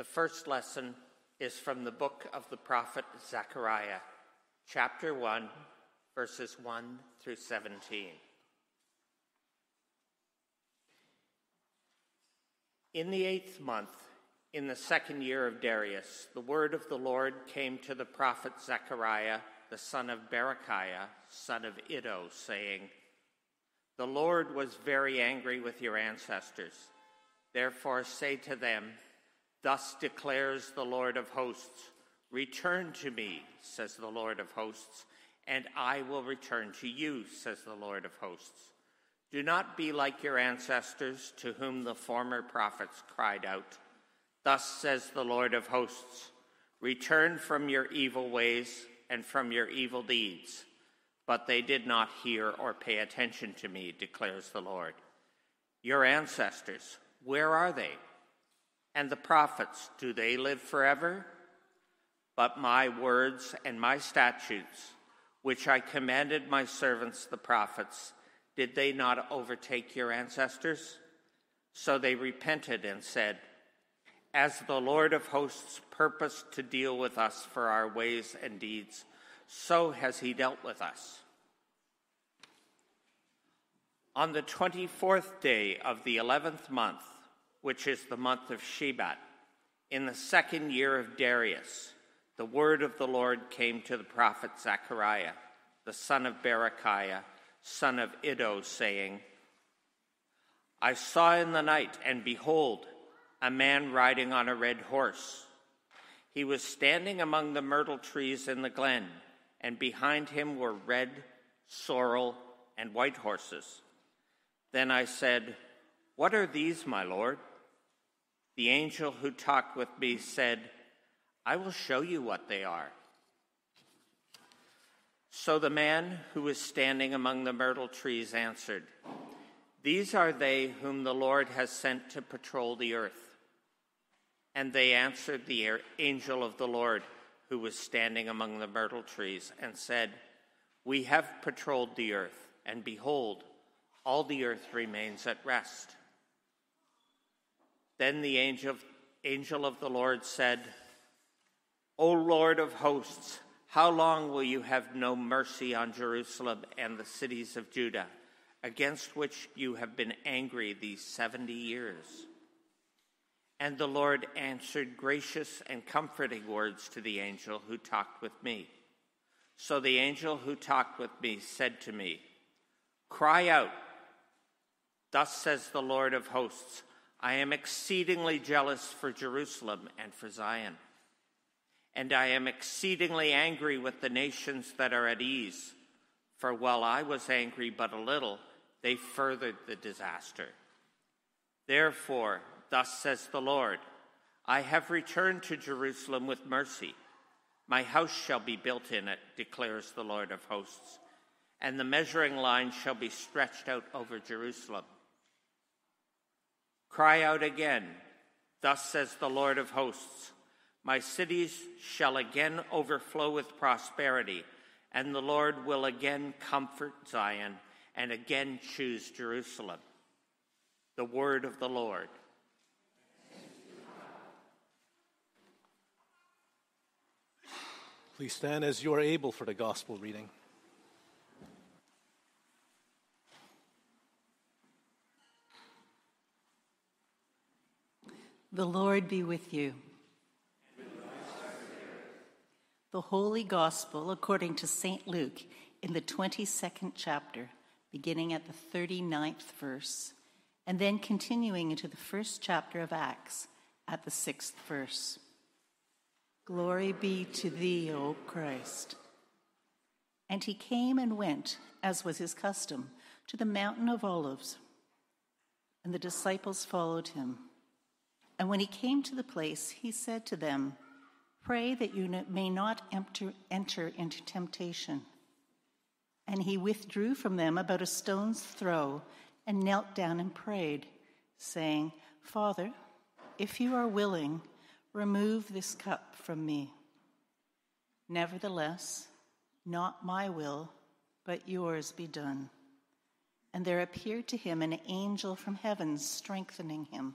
The first lesson is from the book of the prophet Zechariah, chapter 1, verses 1 through 17. In the eighth month, in the second year of Darius, the word of the Lord came to the prophet Zechariah, the son of Berechiah, son of Iddo, saying, The Lord was very angry with your ancestors. Therefore say to them, Thus declares the Lord of hosts, Return to me, says the Lord of hosts, and I will return to you, says the Lord of hosts. Do not be like your ancestors to whom the former prophets cried out. Thus says the Lord of hosts Return from your evil ways and from your evil deeds. But they did not hear or pay attention to me, declares the Lord. Your ancestors, where are they? And the prophets, do they live forever? But my words and my statutes, which I commanded my servants the prophets, did they not overtake your ancestors? So they repented and said, As the Lord of hosts purposed to deal with us for our ways and deeds, so has he dealt with us. On the 24th day of the 11th month, which is the month of Shebat, in the second year of Darius, the word of the Lord came to the prophet Zechariah, the son of Berechiah son of Iddo, saying, I saw in the night, and behold, a man riding on a red horse. He was standing among the myrtle trees in the glen, and behind him were red, sorrel, and white horses. Then I said, What are these, my Lord? The angel who talked with me said, I will show you what they are. So the man who was standing among the myrtle trees answered, These are they whom the Lord has sent to patrol the earth. And they answered the angel of the Lord who was standing among the myrtle trees and said, We have patrolled the earth, and behold, all the earth remains at rest. Then the angel, angel of the Lord said, O Lord of hosts, how long will you have no mercy on Jerusalem and the cities of Judah, against which you have been angry these 70 years? And the Lord answered gracious and comforting words to the angel who talked with me. So the angel who talked with me said to me, Cry out, Thus says the Lord of hosts, I am exceedingly jealous for Jerusalem and for Zion and I am exceedingly angry with the nations that are at ease. For while I was angry but a little, they furthered the disaster. Therefore, thus says the Lord I have returned to Jerusalem with mercy. My house shall be built in it, declares the Lord of hosts, and the measuring line shall be stretched out over Jerusalem. Cry out again, thus says the Lord of hosts. My cities shall again overflow with prosperity, and the Lord will again comfort Zion and again choose Jerusalem. The word of the Lord. Please stand as you are able for the gospel reading. The Lord be with you. The Holy Gospel according to St. Luke in the 22nd chapter, beginning at the 39th verse, and then continuing into the first chapter of Acts at the sixth verse. Glory be to thee, O Christ. And he came and went, as was his custom, to the mountain of Olives. And the disciples followed him. And when he came to the place, he said to them, Pray that you may not enter, into temptation. And he withdrew from them about a stone's throw and knelt down and prayed, saying, Father, if you are willing, remove this cup from me. Nevertheless, not my will, but yours be done. And there appeared to him an angel from heaven strengthening him.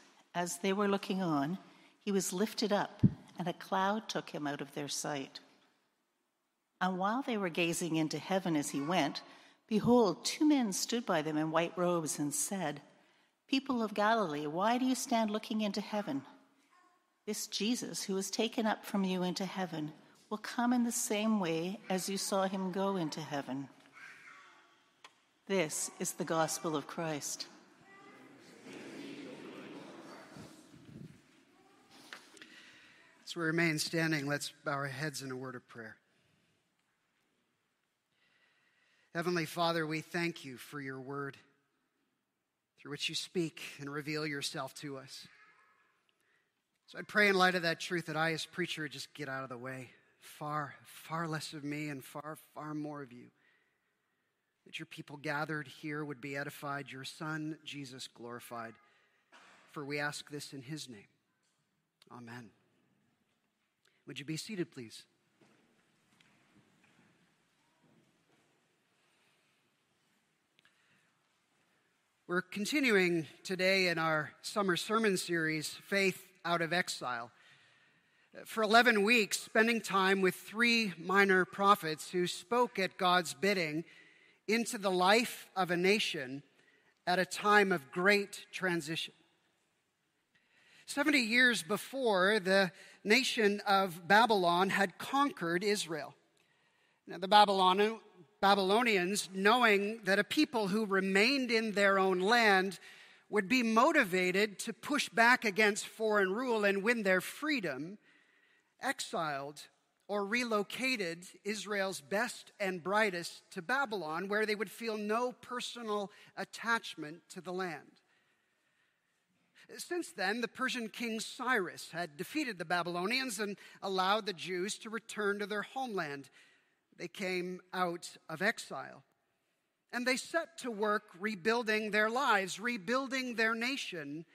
as they were looking on, he was lifted up, and a cloud took him out of their sight. And while they were gazing into heaven as he went, behold, two men stood by them in white robes and said, People of Galilee, why do you stand looking into heaven? This Jesus, who was taken up from you into heaven, will come in the same way as you saw him go into heaven. This is the gospel of Christ. As we remain standing, let's bow our heads in a word of prayer. Heavenly Father, we thank you for your word through which you speak and reveal yourself to us. So I pray in light of that truth that I, as preacher, just get out of the way. Far, far less of me and far, far more of you. That your people gathered here would be edified, your Son, Jesus, glorified. For we ask this in his name. Amen. Would you be seated, please? We're continuing today in our summer sermon series, Faith Out of Exile. For 11 weeks, spending time with three minor prophets who spoke at God's bidding into the life of a nation at a time of great transition. 70 years before, the nation of Babylon had conquered Israel. Now, the Babylon, Babylonians, knowing that a people who remained in their own land would be motivated to push back against foreign rule and win their freedom, exiled or relocated Israel's best and brightest to Babylon, where they would feel no personal attachment to the land. Since then, the Persian king Cyrus had defeated the Babylonians and allowed the Jews to return to their homeland. They came out of exile. And they set to work rebuilding their lives, rebuilding their nation,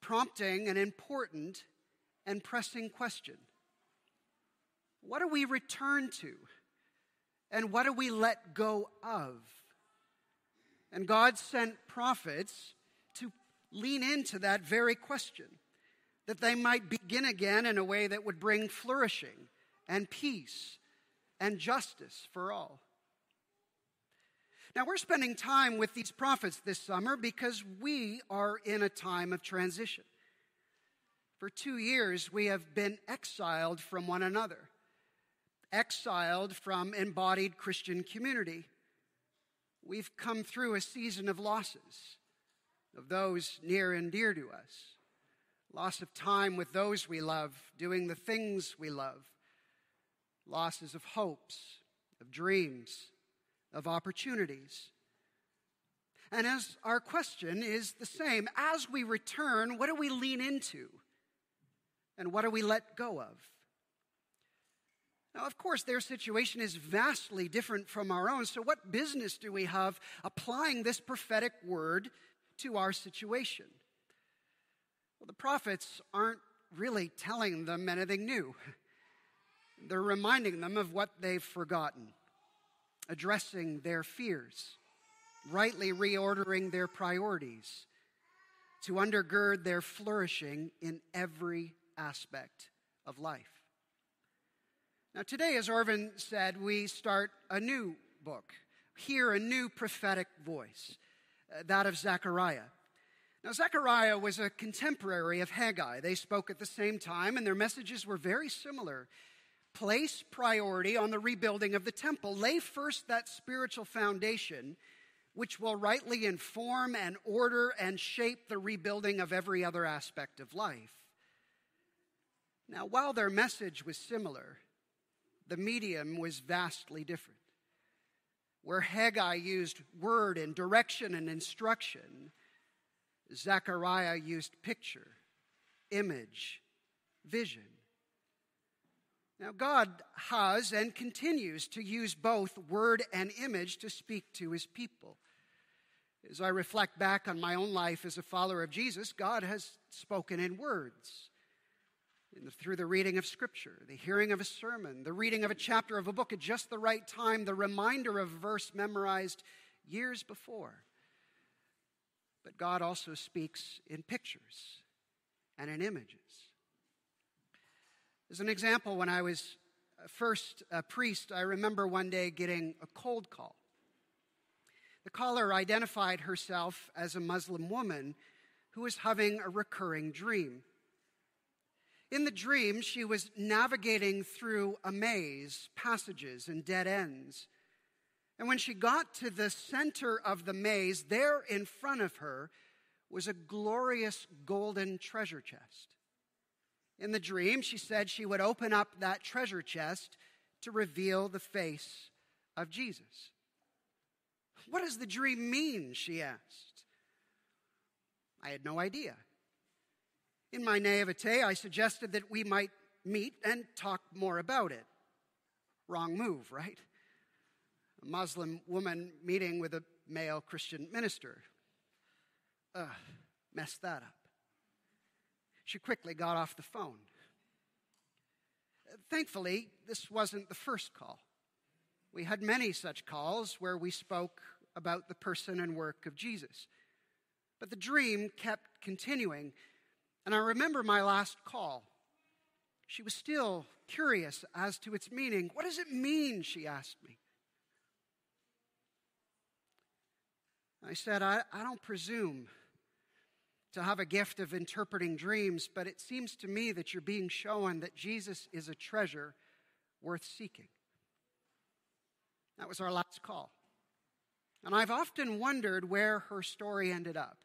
prompting an important and pressing question What do we return to? And what do we let go of? And God sent prophets lean into that very question that they might begin again in a way that would bring flourishing and peace and justice for all. Now, we're spending time with these prophets this summer because we are in a time of transition. For two years, we have been exiled from one another, exiled from embodied Christian community. We've come through a season of losses of those near and dear to us, loss of time with those we love, doing the things we love, losses of hopes, of dreams, of opportunities. And as our question is the same, as we return, what do we lean into? And what do we let go of? Now, of course, their situation is vastly different from our own, so what business do we have applying this prophetic word to our situation. Well, the prophets aren't really telling them anything new. They're reminding them of what they've forgotten, addressing their fears, rightly reordering their priorities to undergird their flourishing in every aspect of life. Now, today, as Orvin said, we start a new book, hear a new prophetic voice. Uh, that of Zechariah. Now, Zechariah was a contemporary of Haggai. They spoke at the same time, and their messages were very similar. Place priority on the rebuilding of the temple. Lay first that spiritual foundation, which will rightly inform and order and shape the rebuilding of every other aspect of life. Now, while their message was similar, the medium was vastly different. Where Haggai used word and direction and instruction, Zechariah used picture, image, vision. Now, God has and continues to use both word and image to speak to his people. As I reflect back on my own life as a follower of Jesus, God has spoken in words. Through the reading of Scripture, the hearing of a sermon, the reading of a chapter of a book at just the right time, the reminder of a verse memorized years before. But God also speaks in pictures and in images. As an example, when I was first a priest, I remember one day getting a cold call. The caller identified herself as a Muslim woman who was having a recurring dream. In the dream, she was navigating through a maze, passages, and dead ends. And when she got to the center of the maze, there in front of her was a glorious golden treasure chest. In the dream, she said she would open up that treasure chest to reveal the face of Jesus. What does the dream mean? She asked. I had no idea. In my naivete, I suggested that we might meet and talk more about it. Wrong move, right? a Muslim woman meeting with a male Christian minister. Ugh, messed that up. She quickly got off the phone. Thankfully, this wasn't the first call. We had many such calls where we spoke about the person and work of Jesus. But the dream kept continuing, and I remember my last call. She was still curious as to its meaning. What does it mean? She asked me. I said, I, I don't presume to have a gift of interpreting dreams, but it seems to me that you're being shown that Jesus is a treasure worth seeking. That was our last call. And I've often wondered where her story ended up,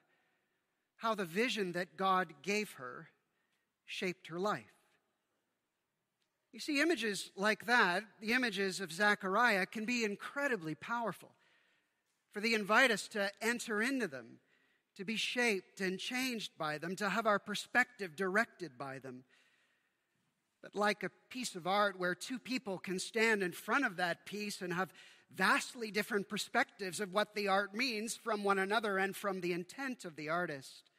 how the vision that God gave her shaped her life. You see, images like that, the images of Zechariah, can be incredibly powerful for they invite us to enter into them, to be shaped and changed by them, to have our perspective directed by them. But like a piece of art where two people can stand in front of that piece and have vastly different perspectives of what the art means from one another and from the intent of the artist,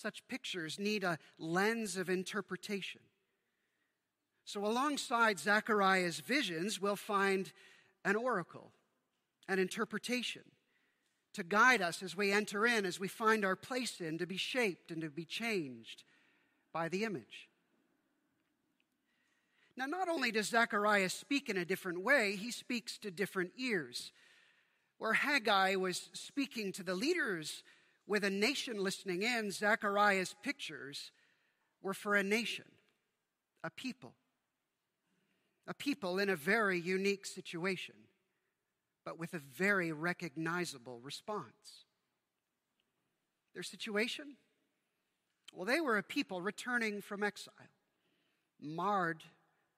such pictures need a lens of interpretation. So, alongside Zechariah's visions, we'll find an oracle an interpretation to guide us as we enter in, as we find our place in, to be shaped and to be changed by the image. Now, not only does Zechariah speak in a different way, he speaks to different ears. Where Haggai was speaking to the leaders with a nation listening in, Zechariah's pictures were for a nation, a people, a people in a very unique situation but with a very recognizable response. Their situation? Well, they were a people returning from exile, marred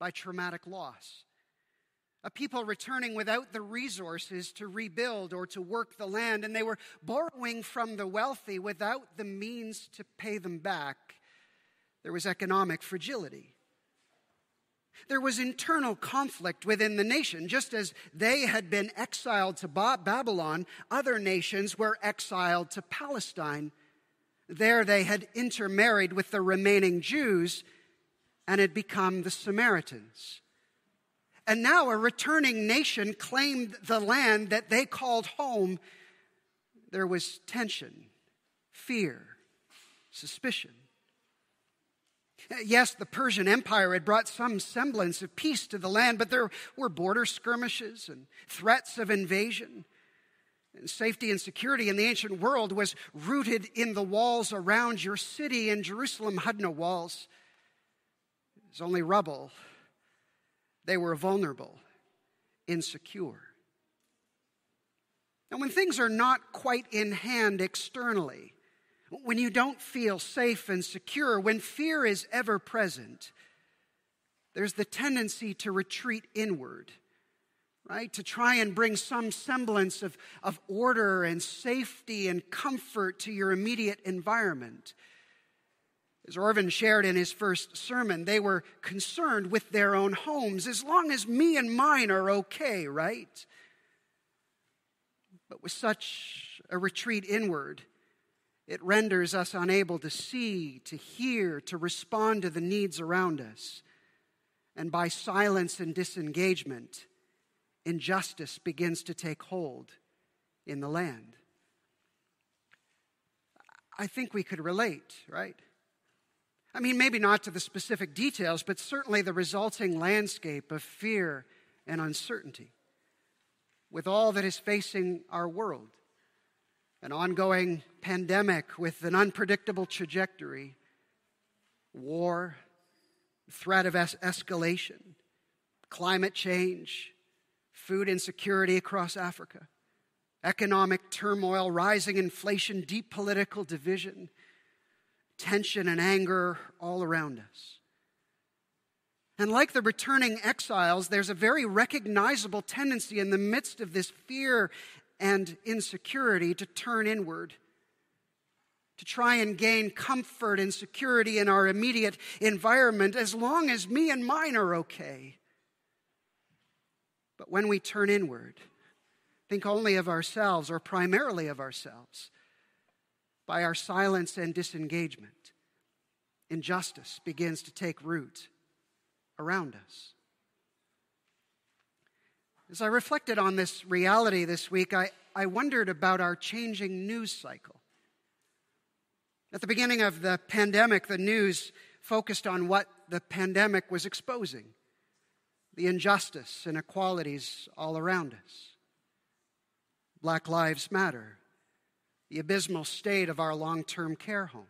by traumatic loss. A people returning without the resources to rebuild or to work the land, and they were borrowing from the wealthy without the means to pay them back. There was economic fragility. There was internal conflict within the nation. Just as they had been exiled to Babylon, other nations were exiled to Palestine. There they had intermarried with the remaining Jews and had become the Samaritans. And now a returning nation claimed the land that they called home. There was tension, fear, suspicion. Yes, the Persian Empire had brought some semblance of peace to the land, but there were border skirmishes and threats of invasion. And safety and security in the ancient world was rooted in the walls around your city, and Jerusalem had no walls. It was only rubble. They were vulnerable, insecure. And when things are not quite in hand externally, when you don't feel safe and secure, when fear is ever present, there's the tendency to retreat inward right? To try and bring some semblance of, of order and safety and comfort to your immediate environment. As Orvin shared in his first sermon, they were concerned with their own homes as long as me and mine are okay, right? But with such a retreat inward, it renders us unable to see, to hear, to respond to the needs around us. And by silence and disengagement, injustice begins to take hold in the land. I think we could relate, right? I mean, maybe not to the specific details, but certainly the resulting landscape of fear and uncertainty with all that is facing our world. An ongoing pandemic with an unpredictable trajectory, war, threat of es- escalation, climate change, food insecurity across Africa, economic turmoil, rising inflation, deep political division, tension and anger all around us. And like the returning exiles, there's a very recognizable tendency in the midst of this fear and insecurity to turn inward, to try and gain comfort and security in our immediate environment as long as me and mine are okay. But when we turn inward, think only of ourselves or primarily of ourselves, by our silence and disengagement, injustice begins to take root around us. As I reflected on this reality this week, I, I wondered about our changing news cycle. At the beginning of the pandemic, the news focused on what the pandemic was exposing the injustice, and inequalities all around us. Black Lives Matter, the abysmal state of our long term care homes,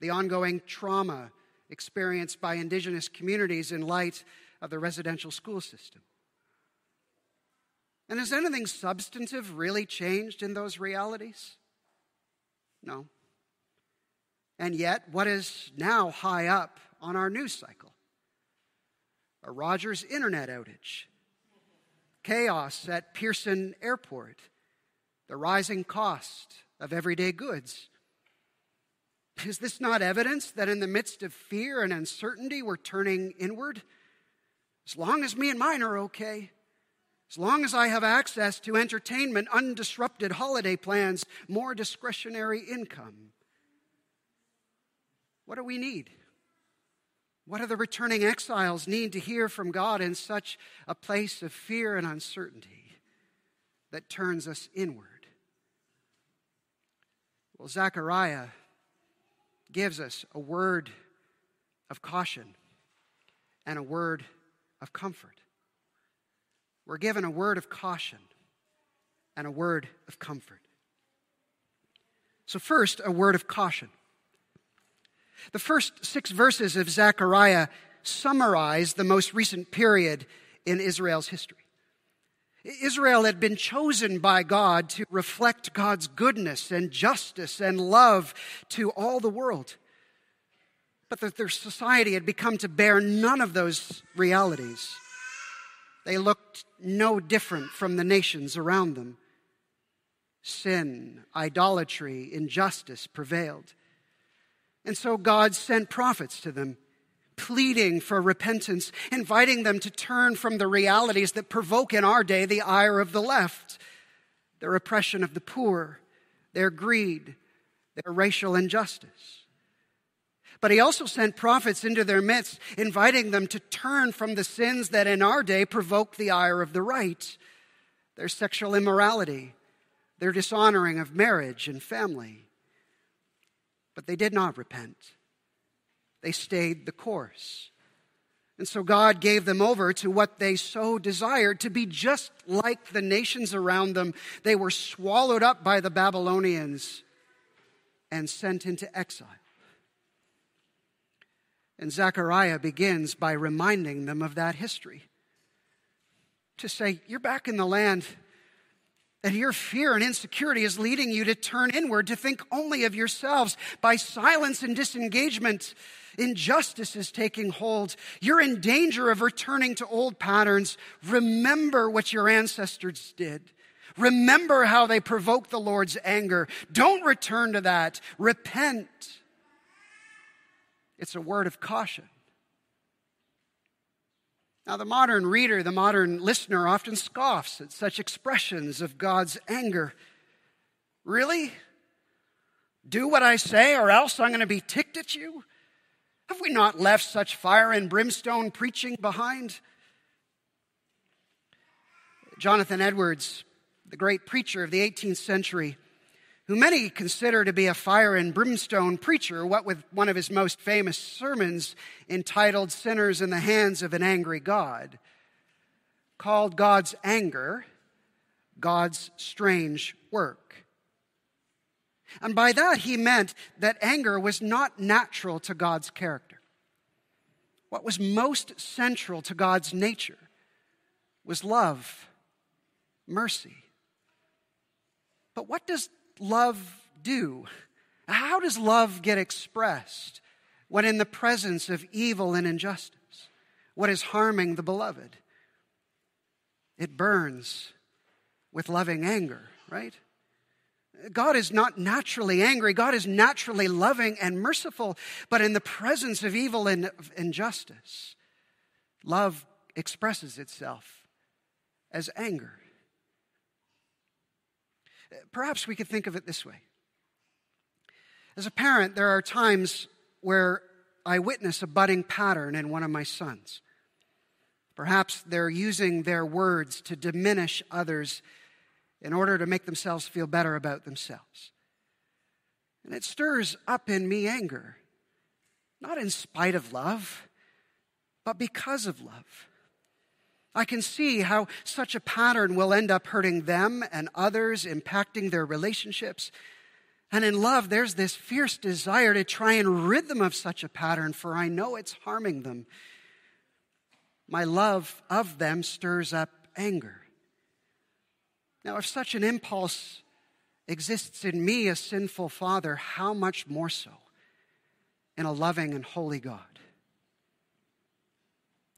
the ongoing trauma experienced by Indigenous communities in light of the residential school system. And has anything substantive really changed in those realities? No. And yet, what is now high up on our news cycle? a Rogers internet outage, chaos at Pearson Airport, the rising cost of everyday goods. Is this not evidence that in the midst of fear and uncertainty, we're turning inward? As long as me and mine are okay, as long as I have access to entertainment, undisrupted holiday plans, more discretionary income, what do we need? What do the returning exiles need to hear from God in such a place of fear and uncertainty that turns us inward? Well, Zechariah gives us a word of caution and a word of comfort. We're given a word of caution and a word of comfort. So, first, a word of caution. The first six verses of Zechariah summarize the most recent period in Israel's history. Israel had been chosen by God to reflect God's goodness and justice and love to all the world. But that their society had become to bear none of those realities. They looked no different from the nations around them. Sin, idolatry, injustice prevailed. And so God sent prophets to them, pleading for repentance, inviting them to turn from the realities that provoke in our day the ire of the left their oppression of the poor, their greed, their racial injustice. But he also sent prophets into their midst, inviting them to turn from the sins that in our day provoke the ire of the right their sexual immorality, their dishonoring of marriage and family but they did not repent. They stayed the course. And so God gave them over to what they so desired to be just like the nations around them. They were swallowed up by the Babylonians and sent into exile. And Zechariah begins by reminding them of that history. To say, You're back in the land, and your fear and insecurity is leading you to turn inward, to think only of yourselves. By silence and disengagement, injustice is taking hold. You're in danger of returning to old patterns. Remember what your ancestors did. Remember how they provoked the Lord's anger. Don't return to that. Repent. It's a word of caution. Now, the modern reader, the modern listener often scoffs at such expressions of God's anger. Really? Do what I say, or else I'm going to be ticked at you? Have we not left such fire and brimstone preaching behind? Jonathan Edwards, the great preacher of the 18th century, who many consider to be a fire and brimstone preacher, what with one of his most famous sermons entitled Sinners in the Hands of an Angry God, called God's anger God's strange work. And by that he meant that anger was not natural to God's character. What was most central to God's nature was love, mercy. But what does love do? How does love get expressed when in the presence of evil and injustice? What is harming the beloved? It burns with loving anger, right? God is not naturally angry. God is naturally loving and merciful. But in the presence of evil and injustice, love expresses itself as anger. Perhaps we could think of it this way. As a parent, there are times where I witness a budding pattern in one of my sons. Perhaps they're using their words to diminish others in order to make themselves feel better about themselves. And it stirs up in me anger, not in spite of love, but because of love. I can see how such a pattern will end up hurting them and others, impacting their relationships. And in love, there's this fierce desire to try and rid them of such a pattern, for I know it's harming them. My love of them stirs up anger. Now, if such an impulse exists in me, a sinful father, how much more so in a loving and holy God?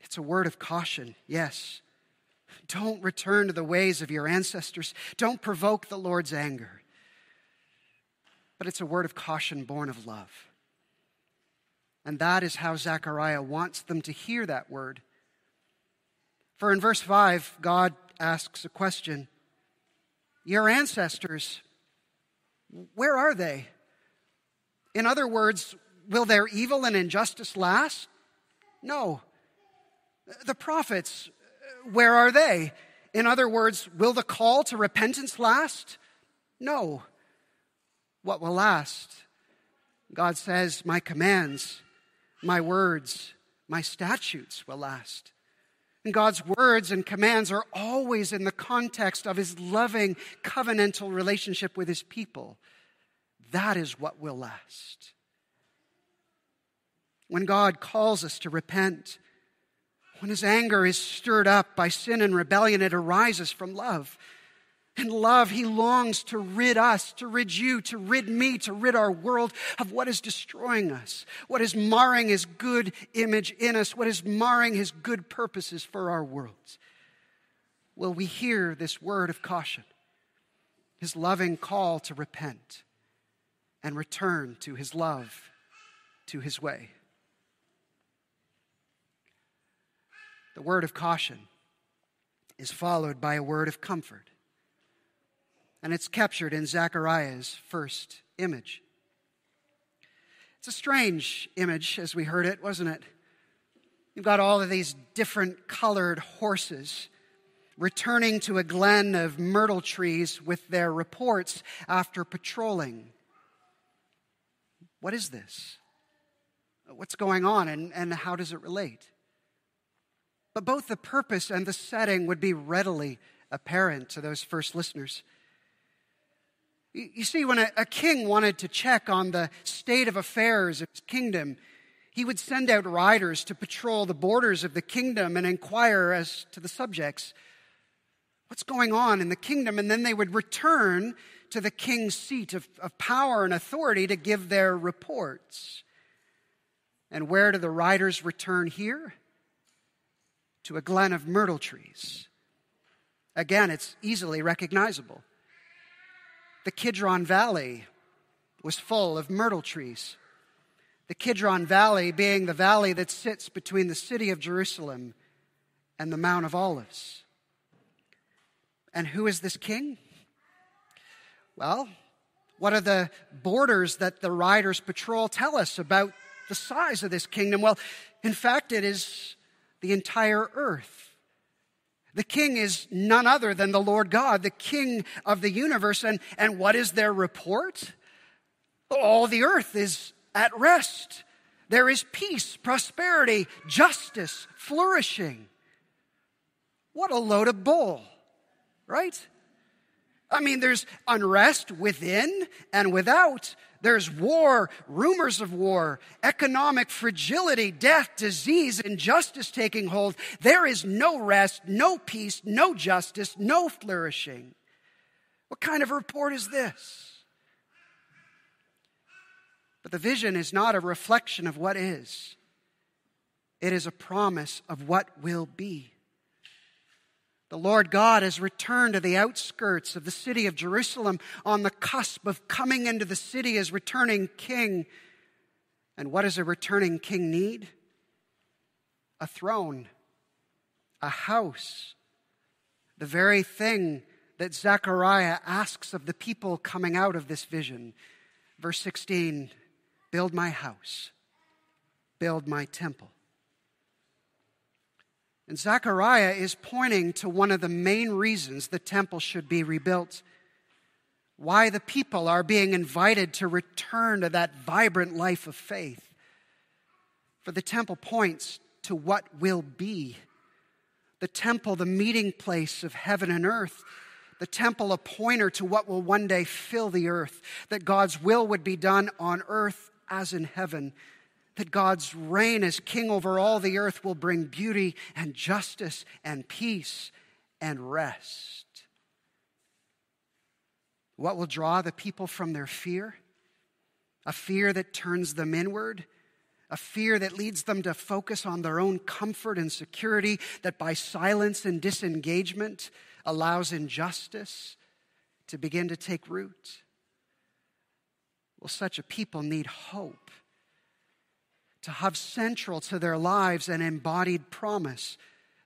It's a word of caution, yes. Don't return to the ways of your ancestors. Don't provoke the Lord's anger. But it's a word of caution born of love. And that is how Zechariah wants them to hear that word. For in verse 5, God asks a question Your ancestors, where are they? In other words, will their evil and injustice last? No. The prophets, where are they? In other words, will the call to repentance last? No. What will last? God says, My commands, my words, my statutes will last. And God's words and commands are always in the context of his loving covenantal relationship with his people. That is what will last. When God calls us to repent, when his anger is stirred up by sin and rebellion, it arises from love. In love, he longs to rid us, to rid you, to rid me, to rid our world of what is destroying us, what is marring his good image in us, what is marring his good purposes for our worlds. Will we hear this word of caution, his loving call to repent and return to his love, to his way? The word of caution is followed by a word of comfort. And it's captured in Zechariah's first image. It's a strange image as we heard it, wasn't it? You've got all of these different colored horses returning to a glen of myrtle trees with their reports after patrolling. What is this? What's going on and, and how does it relate? But both the purpose and the setting would be readily apparent to those first listeners. You see, when a, a, king wanted to check on the state of affairs of his kingdom, he would send out riders to patrol the borders of the kingdom and inquire as to the subjects. What's going on in the kingdom? And then they would return to the king's seat of, of power and authority to give their reports. And where do the riders return here? To a glen of myrtle trees. Again, it's easily recognizable. The Kidron Valley was full of myrtle trees. The Kidron Valley being the valley that sits between the city of Jerusalem and the Mount of Olives. And who is this king? Well, what are the borders that the riders patrol tell us about the size of this kingdom? Well, in fact, it is the entire earth. The king is none other than the Lord God, the king of the universe. And, and what is their report? All the earth is at rest. There is peace, prosperity, justice, flourishing. What a load of bull, right? I mean, there's unrest within and without. There's war, rumors of war, economic fragility, death, disease, injustice taking hold. There is no rest, no peace, no justice, no flourishing. What kind of report is this? But the vision is not a reflection of what is, it is a promise of what will be. The Lord God has returned to the outskirts of the city of Jerusalem on the cusp of coming into the city as returning king. And what does a returning king need? A throne, a house, the very thing that Zechariah asks of the people coming out of this vision. Verse 16 Build my house, build my temple. And Zechariah is pointing to one of the main reasons the temple should be rebuilt. Why the people are being invited to return to that vibrant life of faith. For the temple points to what will be. The temple, the meeting place of heaven and earth. The temple, a pointer to what will one day fill the earth. That God's will would be done on earth as in heaven that God's reign as king over all the earth will bring beauty and justice and peace and rest. What will draw the people from their fear? A fear that turns them inward, a fear that leads them to focus on their own comfort and security, that by silence and disengagement allows injustice to begin to take root. Well, such a people need hope to have central to their lives an embodied promise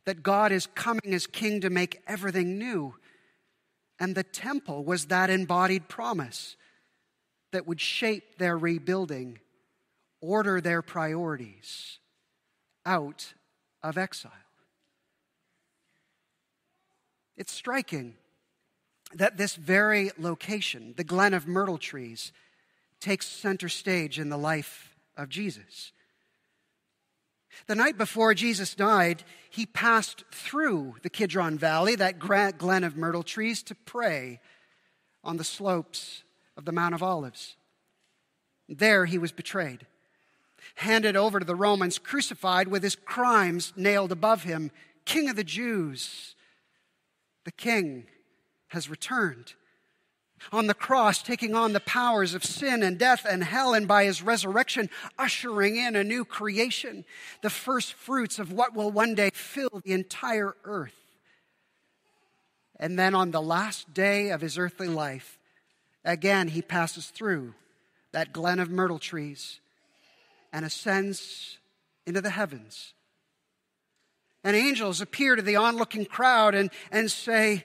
that God is coming as king to make everything new. And the temple was that embodied promise that would shape their rebuilding, order their priorities out of exile. It's striking that this very location, the Glen of Myrtle Trees, takes center stage in the life of Jesus. The night before Jesus died, he passed through the Kidron Valley, that glen of myrtle trees, to pray on the slopes of the Mount of Olives. There he was betrayed, handed over to the Romans, crucified with his crimes nailed above him. King of the Jews, the king has returned on the cross, taking on the powers of sin and death and hell, and by his resurrection, ushering in a new creation, the first fruits of what will one day fill the entire earth. And then on the last day of his earthly life, again he passes through that glen of myrtle trees and ascends into the heavens. And angels appear to the onlooking crowd and, and say,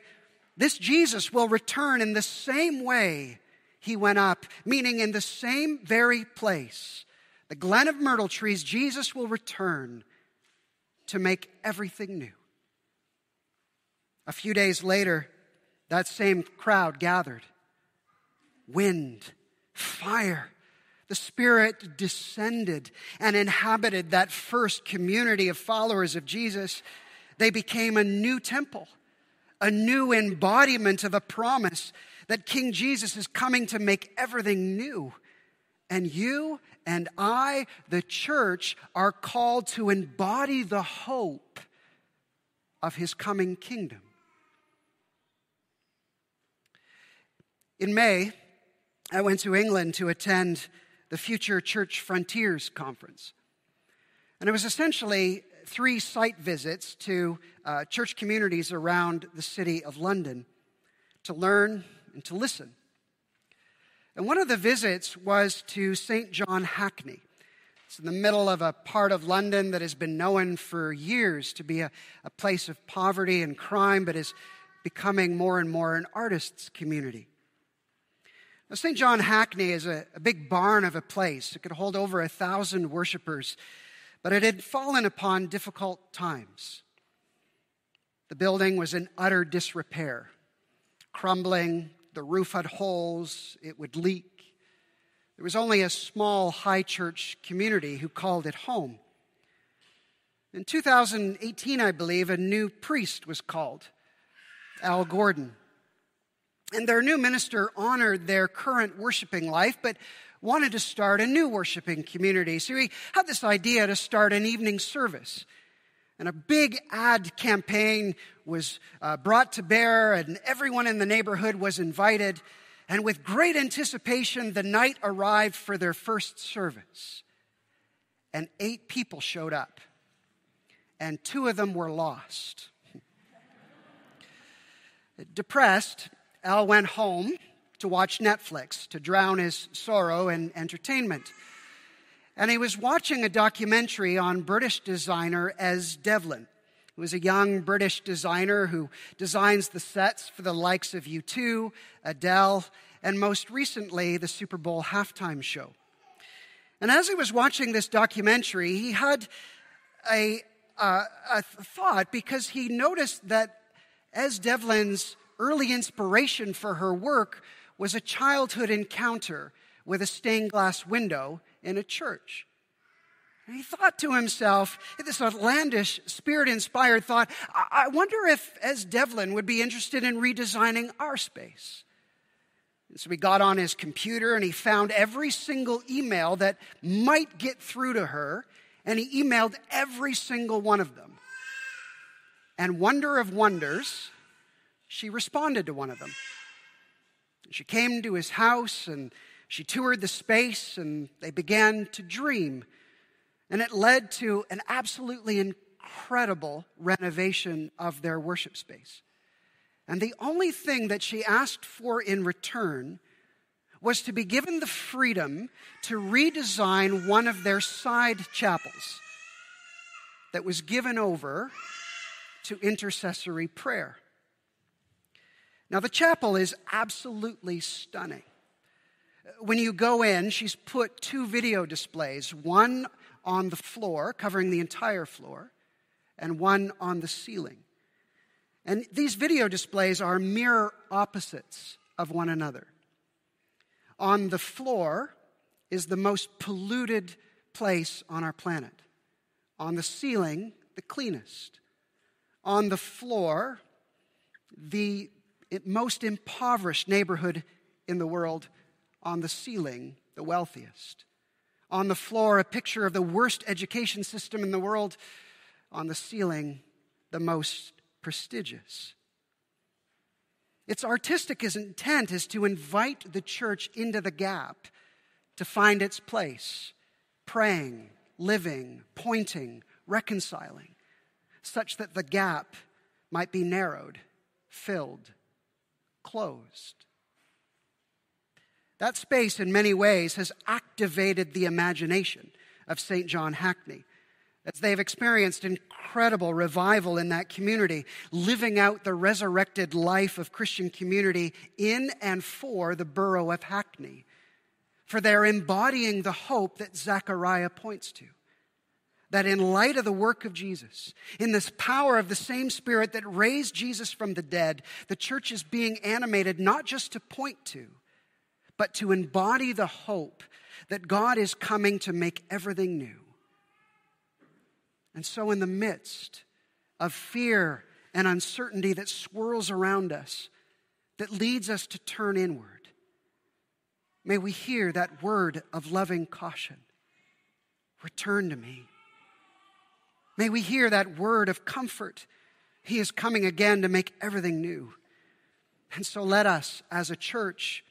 this Jesus will return in the same way he went up, meaning in the same very place. The Glen of Myrtle Trees, Jesus will return to make everything new. A few days later, that same crowd gathered. Wind, fire, the Spirit descended and inhabited that first community of followers of Jesus they became a new temple, a new embodiment of a promise that King Jesus is coming to make everything new. And you and I, the church, are called to embody the hope of his coming kingdom. In May, I went to England to attend the Future Church Frontiers Conference. And it was essentially three site visits to uh, church communities around the city of London to learn and to listen. And one of the visits was to St. John Hackney. It's in the middle of a part of London that has been known for years to be a, a place of poverty and crime, but is becoming more and more an artist's community. Now, St. John Hackney is a, a big barn of a place. It could hold over a thousand worshippers but it had fallen upon difficult times. The building was in utter disrepair, crumbling, the roof had holes, it would leak. There was only a small high church community who called it home. In 2018, I believe, a new priest was called, Al Gordon. And their new minister honored their current worshiping life, but wanted to start a new worshiping community. So he had this idea to start an evening service. And a big ad campaign was uh, brought to bear, and everyone in the neighborhood was invited. And with great anticipation, the night arrived for their first service. And eight people showed up, and two of them were lost. Depressed, Al went home to watch Netflix to drown his sorrow in entertainment. And he was watching a documentary on British designer Es Devlin, who is a young British designer who designs the sets for the likes of U2, Adele, and most recently, the Super Bowl halftime show. And as he was watching this documentary, he had a, uh, a thought because he noticed that Es Devlin's early inspiration for her work was a childhood encounter with a stained glass window in a church. And he thought to himself, this outlandish, spirit inspired thought, I wonder if Es Devlin would be interested in redesigning our space. And so he got on his computer and he found every single email that might get through to her, and he emailed every single one of them. And wonder of wonders, she responded to one of them. She came to his house and she toured the space and they began to dream. And it led to an absolutely incredible renovation of their worship space. And the only thing that she asked for in return was to be given the freedom to redesign one of their side chapels that was given over to intercessory prayer. Now, the chapel is absolutely stunning. When you go in, she's put two video displays one on the floor, covering the entire floor, and one on the ceiling. And these video displays are mirror opposites of one another. On the floor is the most polluted place on our planet. On the ceiling, the cleanest. On the floor, the most impoverished neighborhood in the world on the ceiling, the wealthiest. On the floor, a picture of the worst education system in the world. On the ceiling, the most prestigious. Its artistic intent is to invite the church into the gap to find its place, praying, living, pointing, reconciling, such that the gap might be narrowed, filled, closed. That space, in many ways, has activated the imagination of St. John Hackney as they've experienced incredible revival in that community, living out the resurrected life of Christian community in and for the borough of Hackney. For they're embodying the hope that Zechariah points to that in light of the work of Jesus, in this power of the same Spirit that raised Jesus from the dead, the church is being animated not just to point to, but to embody the hope that God is coming to make everything new. And so, in the midst of fear and uncertainty that swirls around us, that leads us to turn inward. May we hear that word of loving caution Return to me. May we hear that word of comfort. He is coming again to make everything new. And so let us, as a church,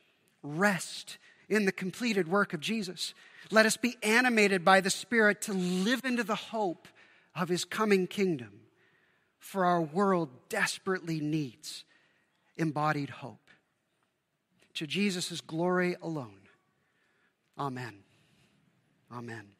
rest in the completed work of Jesus. Let us be animated by the Spirit to live into the hope of His coming kingdom, for our world desperately needs embodied hope. To Jesus' glory alone. Amen. Amen.